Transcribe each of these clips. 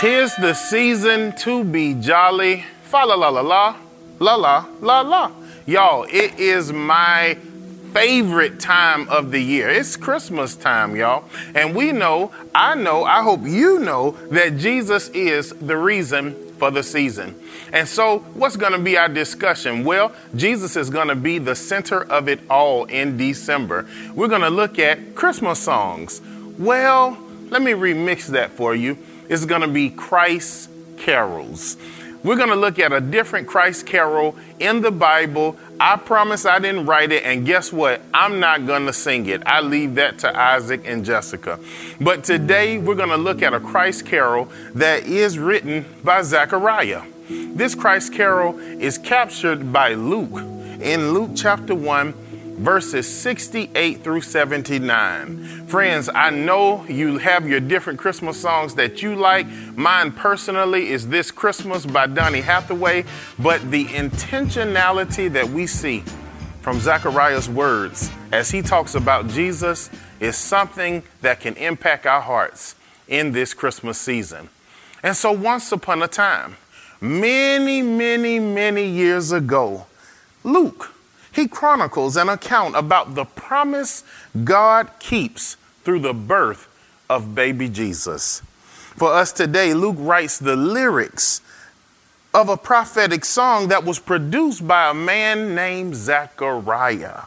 Tis the season to be jolly. Fa la la la la, la la la la. Y'all, it is my favorite time of the year. It's Christmas time, y'all. And we know, I know, I hope you know that Jesus is the reason for the season. And so, what's going to be our discussion? Well, Jesus is going to be the center of it all in December. We're going to look at Christmas songs. Well, let me remix that for you is going to be Christ carols. We're going to look at a different Christ carol in the Bible. I promise I didn't write it, and guess what? I'm not going to sing it. I leave that to Isaac and Jessica. But today we're going to look at a Christ carol that is written by Zechariah. This Christ carol is captured by Luke in Luke chapter 1 verses 68 through 79. Friends, I know you have your different Christmas songs that you like. Mine personally is This Christmas by Donny Hathaway, but the intentionality that we see from Zechariah's words as he talks about Jesus is something that can impact our hearts in this Christmas season. And so, once upon a time, many, many, many years ago, Luke, he chronicles an account about the promise God keeps through the birth of baby Jesus. For us today, Luke writes the lyrics of a prophetic song that was produced by a man named Zechariah.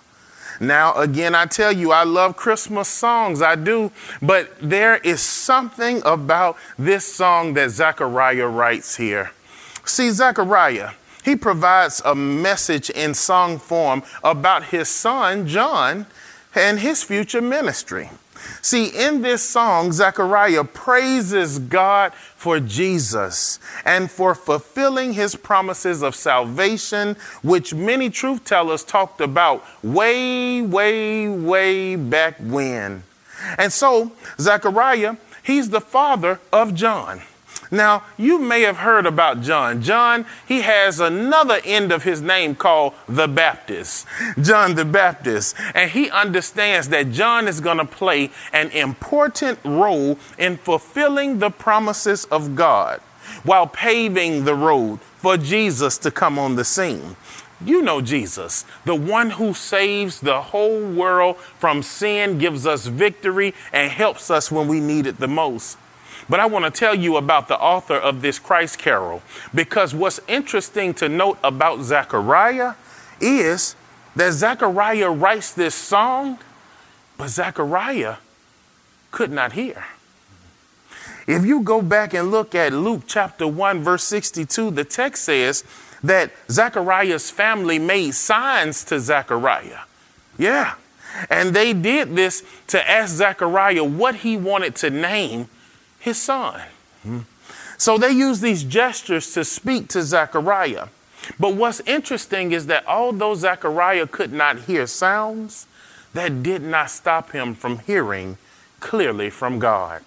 Now, again, I tell you, I love Christmas songs, I do, but there is something about this song that Zechariah writes here. See, Zechariah, he provides a message in song form about his son, John, and his future ministry. See, in this song, Zechariah praises God for Jesus and for fulfilling his promises of salvation, which many truth tellers talked about way, way, way back when. And so, Zechariah, he's the father of John. Now, you may have heard about John. John, he has another end of his name called the Baptist, John the Baptist. And he understands that John is going to play an important role in fulfilling the promises of God while paving the road for Jesus to come on the scene. You know Jesus, the one who saves the whole world from sin, gives us victory, and helps us when we need it the most. But I want to tell you about the author of this Christ carol because what's interesting to note about Zechariah is that Zechariah writes this song, but Zechariah could not hear. If you go back and look at Luke chapter 1, verse 62, the text says that Zechariah's family made signs to Zechariah. Yeah. And they did this to ask Zechariah what he wanted to name his son. So they use these gestures to speak to Zechariah. But what's interesting is that although Zechariah could not hear sounds, that did not stop him from hearing clearly from God.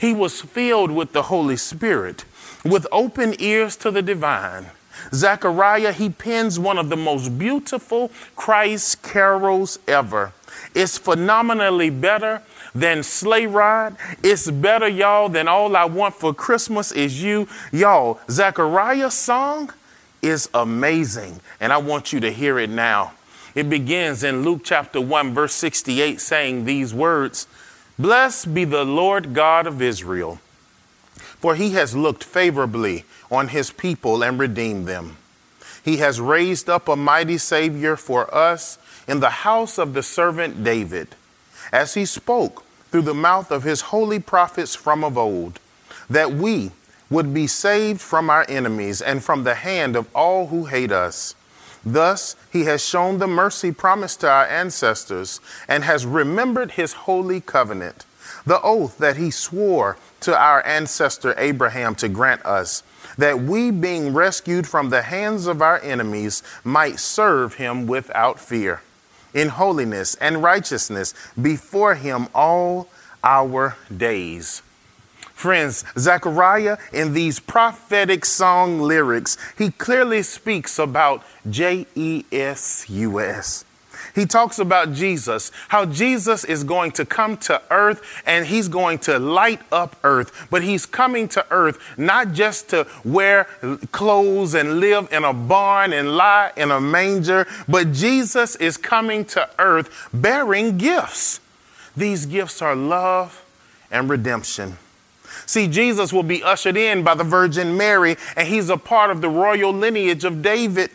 He was filled with the Holy Spirit, with open ears to the divine. Zechariah, he pens one of the most beautiful Christ carols ever. It's phenomenally better than Sleigh Ride. It's better, y'all, than All I Want for Christmas is You. Y'all, Zechariah's song is amazing, and I want you to hear it now. It begins in Luke chapter 1, verse 68, saying these words Blessed be the Lord God of Israel, for he has looked favorably on his people and redeemed them. He has raised up a mighty Savior for us in the house of the servant David, as he spoke through the mouth of his holy prophets from of old, that we would be saved from our enemies and from the hand of all who hate us. Thus, he has shown the mercy promised to our ancestors and has remembered his holy covenant. the oath that he swore to our ancestor Abraham to grant us, that we, being rescued from the hands of our enemies, might serve him without fear, in holiness and righteousness before him all our days. Friends, Zechariah, in these prophetic song lyrics, he clearly speaks about J E S U S. He talks about Jesus, how Jesus is going to come to earth and he's going to light up earth. But he's coming to earth not just to wear clothes and live in a barn and lie in a manger, but Jesus is coming to earth bearing gifts. These gifts are love and redemption. See, Jesus will be ushered in by the Virgin Mary, and he's a part of the royal lineage of David.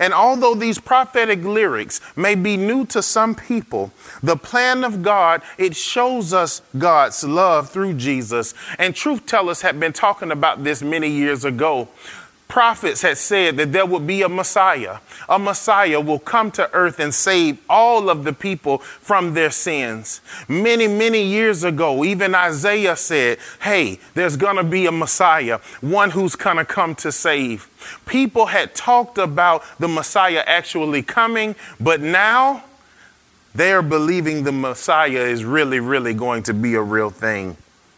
And although these prophetic lyrics may be new to some people, the plan of God, it shows us God's love through Jesus. And truth tellers have been talking about this many years ago prophets had said that there would be a Messiah. A Messiah will come to earth and save all of the people from their sins. Many, many years ago, even Isaiah said, Hey, there's going to be a Messiah, one who's going to come to save. People had talked about the Messiah actually coming, but now they're believing the Messiah is really, really going to be a real thing.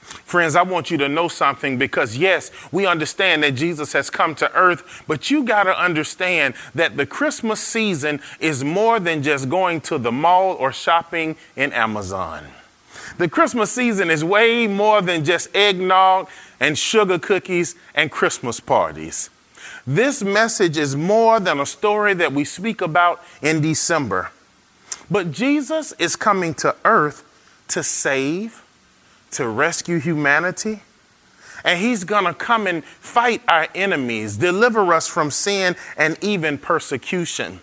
Friends, I want you to know something because, yes, we understand that Jesus has come to earth, but you got to understand that the Christmas season is more than just going to the mall or shopping in Amazon. The Christmas season is way more than just eggnog and sugar cookies and Christmas parties. This message is more than a story that we speak about in December. But Jesus is coming to earth to save to rescue humanity. And he's going to come and fight our enemies, deliver us from sin and even persecution.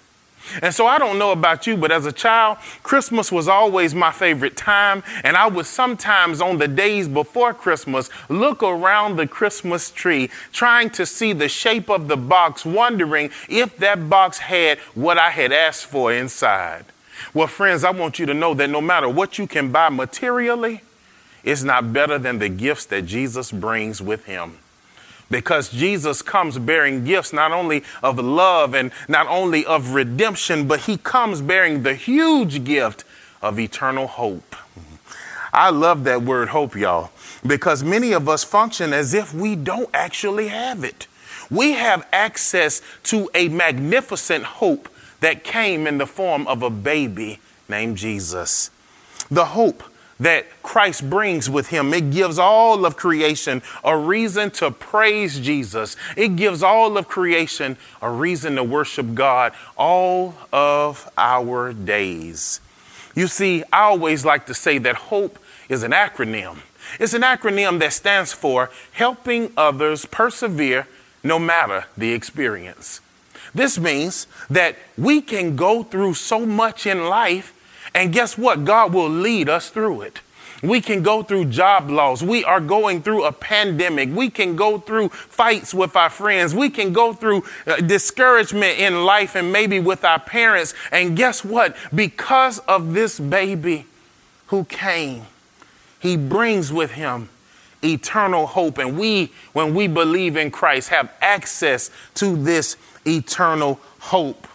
And so I don't know about you, but as a child, Christmas was always my favorite time. And I would sometimes, on the days before Christmas, look around the Christmas tree, trying to see the shape of the box, wondering if that box had what I had asked for inside. Well, friends, I want you to know that no matter what you can buy materially, is not better than the gifts that Jesus brings with him. Because Jesus comes bearing gifts not only of love and not only of redemption, but he comes bearing the huge gift of eternal hope. I love that word hope, y'all, because many of us function as if we don't actually have it. We have access to a magnificent hope that came in the form of a baby named Jesus. The hope that Christ brings with him. It gives all of creation a reason to praise Jesus. It gives all of creation a reason to worship God all of our days. You see, I always like to say that hope is an acronym. It's an acronym that stands for helping others persevere no matter the experience. This means that we can go through so much in life and guess what? God will lead us through it. We can go through job loss. We are going through a pandemic. We can go through fights with our friends. We can go through uh, discouragement in life and maybe with our parents. And guess what? Because of this baby who came, he brings with him eternal hope. And we, when we believe in Christ, have access to this eternal hope.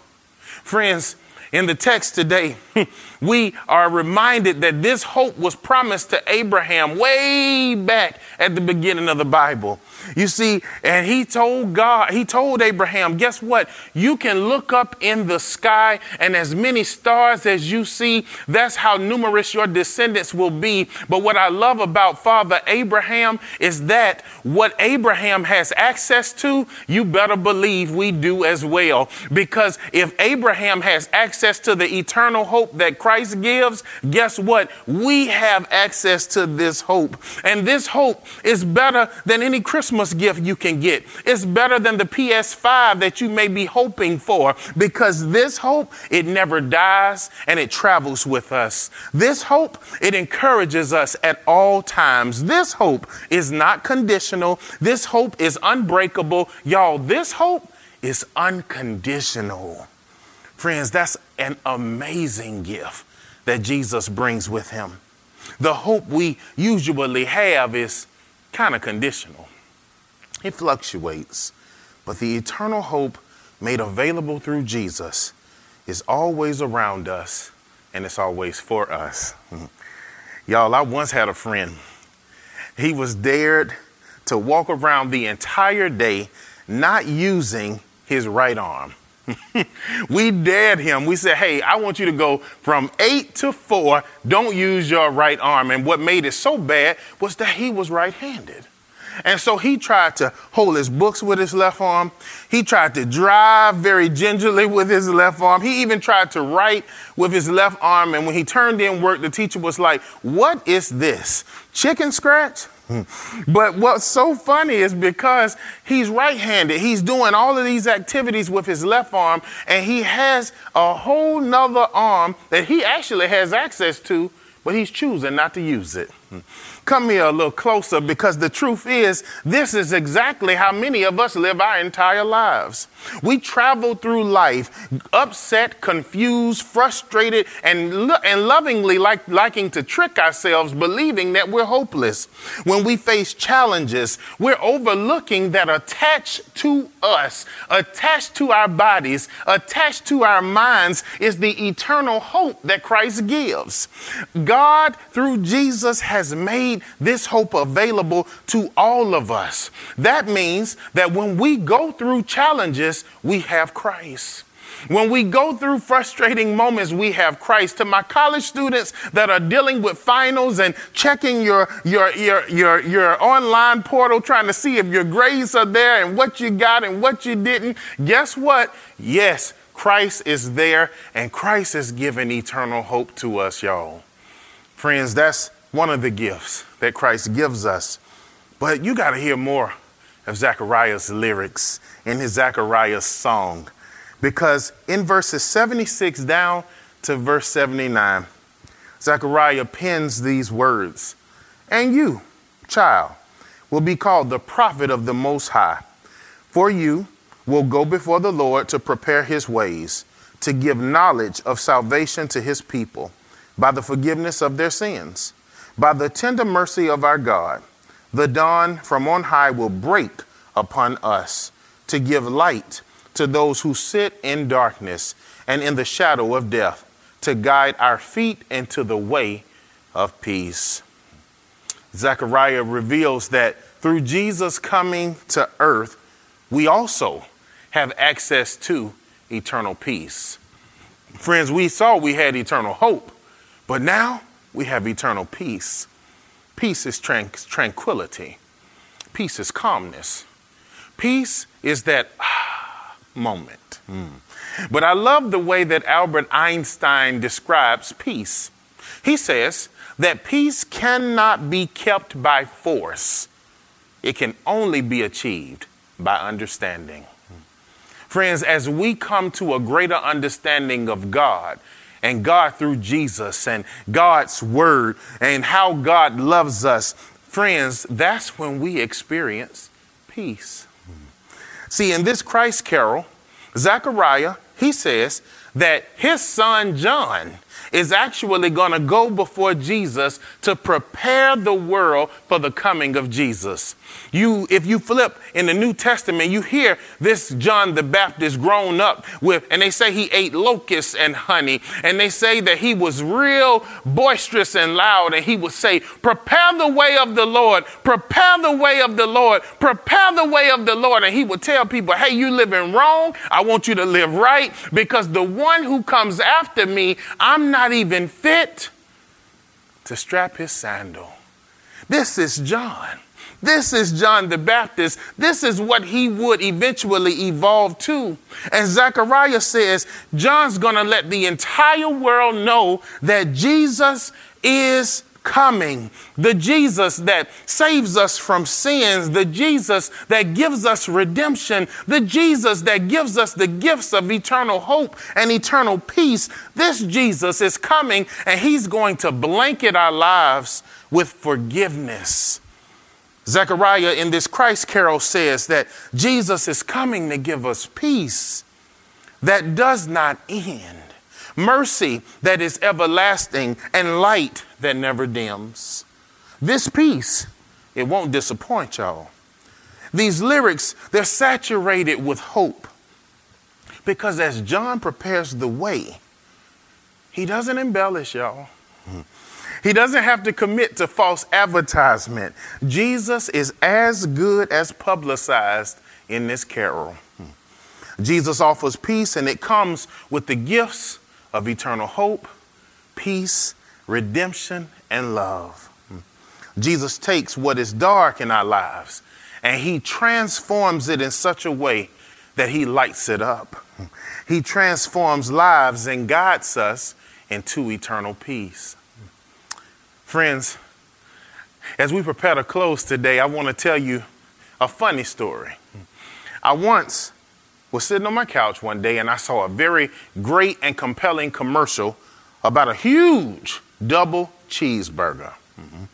Friends, in the text today, we are reminded that this hope was promised to Abraham way back at the beginning of the Bible. You see, and he told God, he told Abraham, guess what? You can look up in the sky, and as many stars as you see, that's how numerous your descendants will be. But what I love about Father Abraham is that what Abraham has access to, you better believe we do as well. Because if Abraham has access to the eternal hope that Christ gives, guess what? We have access to this hope. And this hope is better than any Christmas gift you can get. It's better than the PS5 that you may be hoping for because this hope, it never dies and it travels with us. This hope, it encourages us at all times. This hope is not conditional. This hope is unbreakable. Y'all, this hope is unconditional. Friends, that's an amazing gift that Jesus brings with him. the hope we usually have is kind of conditional. It fluctuates, but the eternal hope made available through Jesus is always around us and it's always for us. Y'all, I once had a friend. He was dared to walk around the entire day not using his right arm. we dared him. We said, hey, I want you to go from eight to four. Don't use your right arm. And what made it so bad was that he was right handed. And so he tried to hold his books with his left arm. He tried to drive very gingerly with his left arm. He even tried to write with his left arm. And when he turned in work, the teacher was like, What is this? Chicken scratch? But what's so funny is because he's right handed, he's doing all of these activities with his left arm, and he has a whole nother arm that he actually has access to, but he's choosing not to use it come here a little closer because the truth is, this is exactly how many of us live our entire lives. We travel through life upset, confused, frustrated, and, lo- and lovingly like, liking to trick ourselves, believing that we're hopeless. When we face challenges, we're overlooking that attached to us, attached to our bodies, attached to our minds is the eternal hope that Christ gives. God, through Jesus, has made this hope available to all of us. That means that when we go through challenges, we have Christ. When we go through frustrating moments, we have Christ. To my college students that are dealing with finals and checking your, your, your, your, your online portal, trying to see if your grades are there and what you got and what you didn't, guess what? Yes, Christ is there and Christ has given eternal hope to us, y'all. Friends, that's one of the gifts that Christ gives us. But you got to hear more of Zechariah's lyrics in his Zechariah song. Because in verses 76 down to verse 79, Zechariah pens these words And you, child, will be called the prophet of the Most High. For you will go before the Lord to prepare his ways, to give knowledge of salvation to his people by the forgiveness of their sins by the tender mercy of our God, the dawn from on high will break upon us to give light to those who sit in darkness and in the shadow of death, to guide our feet into the way of peace. Zechariah reveals that through Jesus coming to earth, we also have access to eternal peace. Friends, we saw we had eternal hope, but now we have eternal peace. Peace is tran- tranquility, peace is calmness. Peace is that ah, moment. Mm. But I love the way that Albert Einstein describes peace. He says that peace cannot be kept by force, it can only be achieved by understanding. Friends, as we come to a greater understanding of God, and God through Jesus and God's word and how God loves us, friends, that's when we experience peace. See, in this Christ carol, Zechariah, he says that his son John is actually going to go before Jesus to prepare the world for the coming of Jesus. You, if you flip in the New Testament, you hear this John the Baptist grown up with, and they say he ate locusts and honey, and they say that he was real boisterous and loud, and he would say, Prepare the way of the Lord, prepare the way of the Lord, prepare the way of the Lord. And he would tell people, Hey, you living wrong. I want you to live right because the one who comes after me, I'm not even fit to strap his sandal. This is John. This is John the Baptist. This is what he would eventually evolve to. And Zechariah says, John's going to let the entire world know that Jesus is coming. The Jesus that saves us from sins, the Jesus that gives us redemption, the Jesus that gives us the gifts of eternal hope and eternal peace. This Jesus is coming and he's going to blanket our lives with forgiveness Zechariah in this Christ carol says that Jesus is coming to give us peace that does not end. Mercy that is everlasting, and light that never dims. This peace, it won't disappoint y'all. These lyrics, they're saturated with hope. Because as John prepares the way, he doesn't embellish, y'all. He doesn't have to commit to false advertisement. Jesus is as good as publicized in this carol. Jesus offers peace, and it comes with the gifts of eternal hope, peace, redemption, and love. Jesus takes what is dark in our lives and he transforms it in such a way that he lights it up. He transforms lives and guides us into eternal peace. Friends, as we prepare to close today, I want to tell you a funny story. I once was sitting on my couch one day and I saw a very great and compelling commercial about a huge double cheeseburger. Mm-hmm.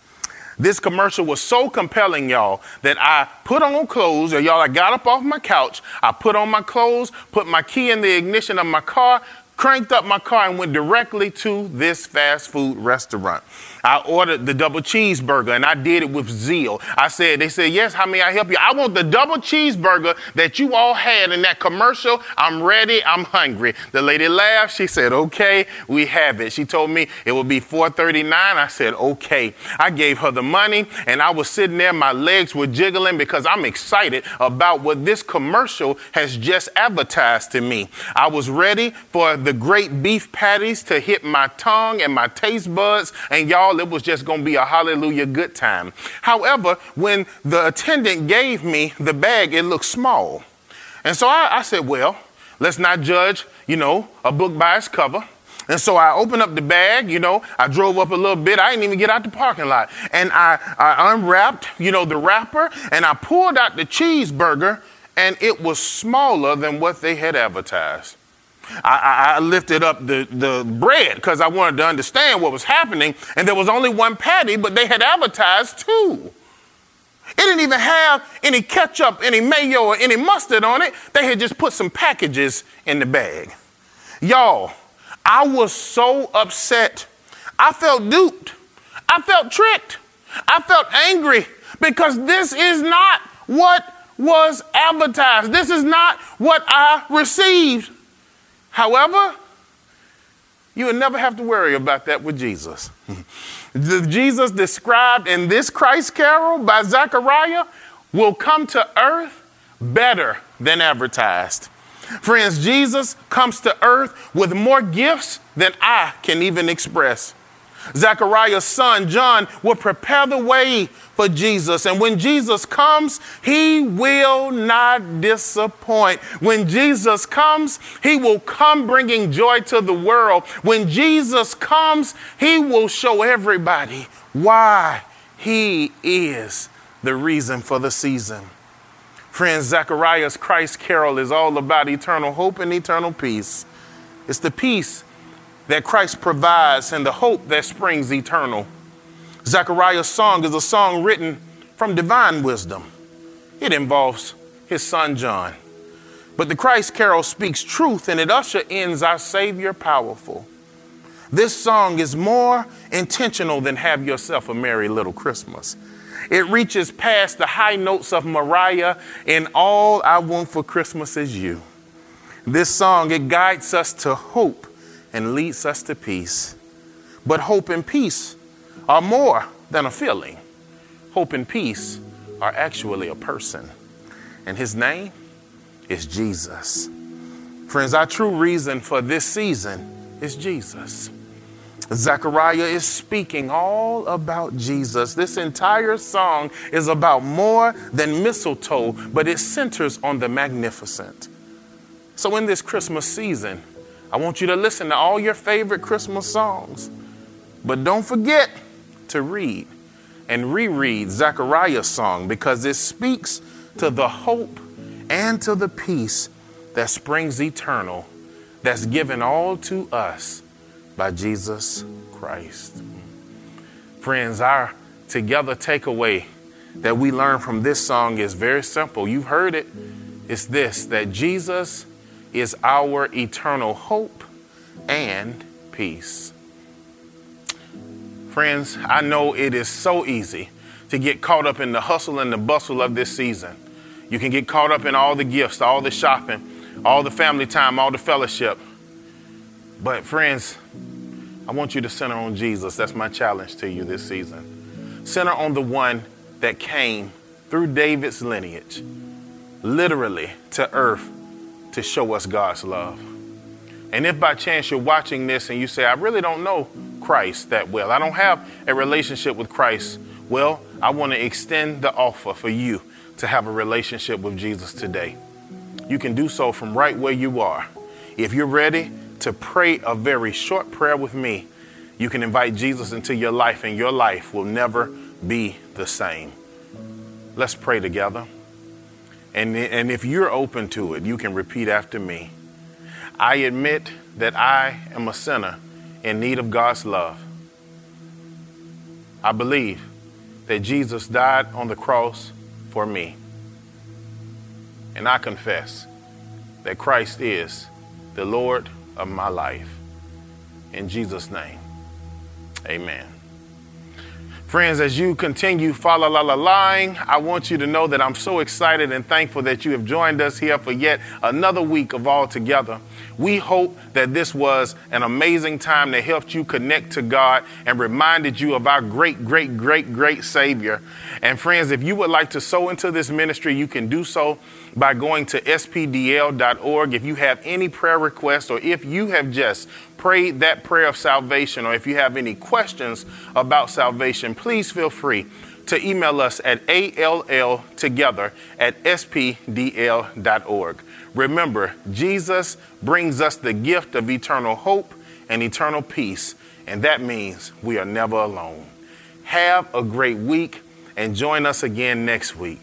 This commercial was so compelling, y'all, that I put on clothes, or y'all, I got up off my couch, I put on my clothes, put my key in the ignition of my car, cranked up my car, and went directly to this fast food restaurant. I ordered the double cheeseburger and I did it with zeal. I said, they said, yes, how may I help you? I want the double cheeseburger that you all had in that commercial. I'm ready. I'm hungry. The lady laughed. She said, okay, we have it. She told me it would be 439. I said, okay. I gave her the money and I was sitting there. My legs were jiggling because I'm excited about what this commercial has just advertised to me. I was ready for the great beef patties to hit my tongue and my taste buds. And y'all, it was just going to be a hallelujah good time. However, when the attendant gave me the bag, it looked small. And so I, I said, well, let's not judge, you know, a book by its cover. And so I opened up the bag, you know, I drove up a little bit. I didn't even get out the parking lot. And I, I unwrapped, you know, the wrapper and I pulled out the cheeseburger and it was smaller than what they had advertised. I, I, lifted up the, the bread because I wanted to understand what was happening. And there was only one patty, but they had advertised two. It didn't even have any ketchup, any mayo, or any mustard on it. They had just put some packages in the bag. Y'all, I was so upset. I felt duped. I felt tricked. I felt angry because this is not what was advertised. This is not what I received. However, you will never have to worry about that with Jesus. Jesus described in this Christ carol by Zechariah will come to earth better than advertised. Friends, Jesus comes to earth with more gifts than I can even express. Zechariah's son John will prepare the way for Jesus. And when Jesus comes, he will not disappoint. When Jesus comes, he will come bringing joy to the world. When Jesus comes, he will show everybody why he is the reason for the season. Friends, Zechariah's Christ carol is all about eternal hope and eternal peace. It's the peace that Christ provides and the hope that springs eternal. Zechariah's song is a song written from divine wisdom. It involves his son John. But the Christ carol speaks truth and it usher ends our Savior powerful. This song is more intentional than Have Yourself a Merry Little Christmas. It reaches past the high notes of Mariah and All I Want for Christmas Is You. This song, it guides us to hope and leads us to peace. But hope and peace are more than a feeling. Hope and peace are actually a person. And his name is Jesus. Friends, our true reason for this season is Jesus. Zechariah is speaking all about Jesus. This entire song is about more than mistletoe, but it centers on the magnificent. So, in this Christmas season, I want you to listen to all your favorite Christmas songs. But don't forget to read and reread Zechariah's song because it speaks to the hope and to the peace that springs eternal, that's given all to us by Jesus Christ. Friends, our together takeaway that we learn from this song is very simple. You've heard it. It's this that Jesus is our eternal hope, and peace. Friends, I know it is so easy to get caught up in the hustle and the bustle of this season. You can get caught up in all the gifts, all the shopping, all the family time, all the fellowship. But, friends, I want you to center on Jesus. That's my challenge to you this season. Center on the one that came through David's lineage, literally to earth to show us God's love. And if by chance you're watching this and you say, I really don't know Christ that well, I don't have a relationship with Christ, well, I want to extend the offer for you to have a relationship with Jesus today. You can do so from right where you are. If you're ready to pray a very short prayer with me, you can invite Jesus into your life, and your life will never be the same. Let's pray together. And, and if you're open to it, you can repeat after me. I admit that I am a sinner in need of God's love. I believe that Jesus died on the cross for me. And I confess that Christ is the Lord of my life. In Jesus' name, amen. Friends, as you continue follow la la lying, I want you to know that I'm so excited and thankful that you have joined us here for yet another week of All Together. We hope that this was an amazing time that helped you connect to God and reminded you of our great, great, great, great Savior. And friends, if you would like to sow into this ministry, you can do so by going to spdl.org. If you have any prayer requests or if you have just prayed that prayer of salvation or if you have any questions about salvation, please feel free to email us at alltogether at spdl.org. Remember, Jesus brings us the gift of eternal hope and eternal peace, and that means we are never alone. Have a great week and join us again next week.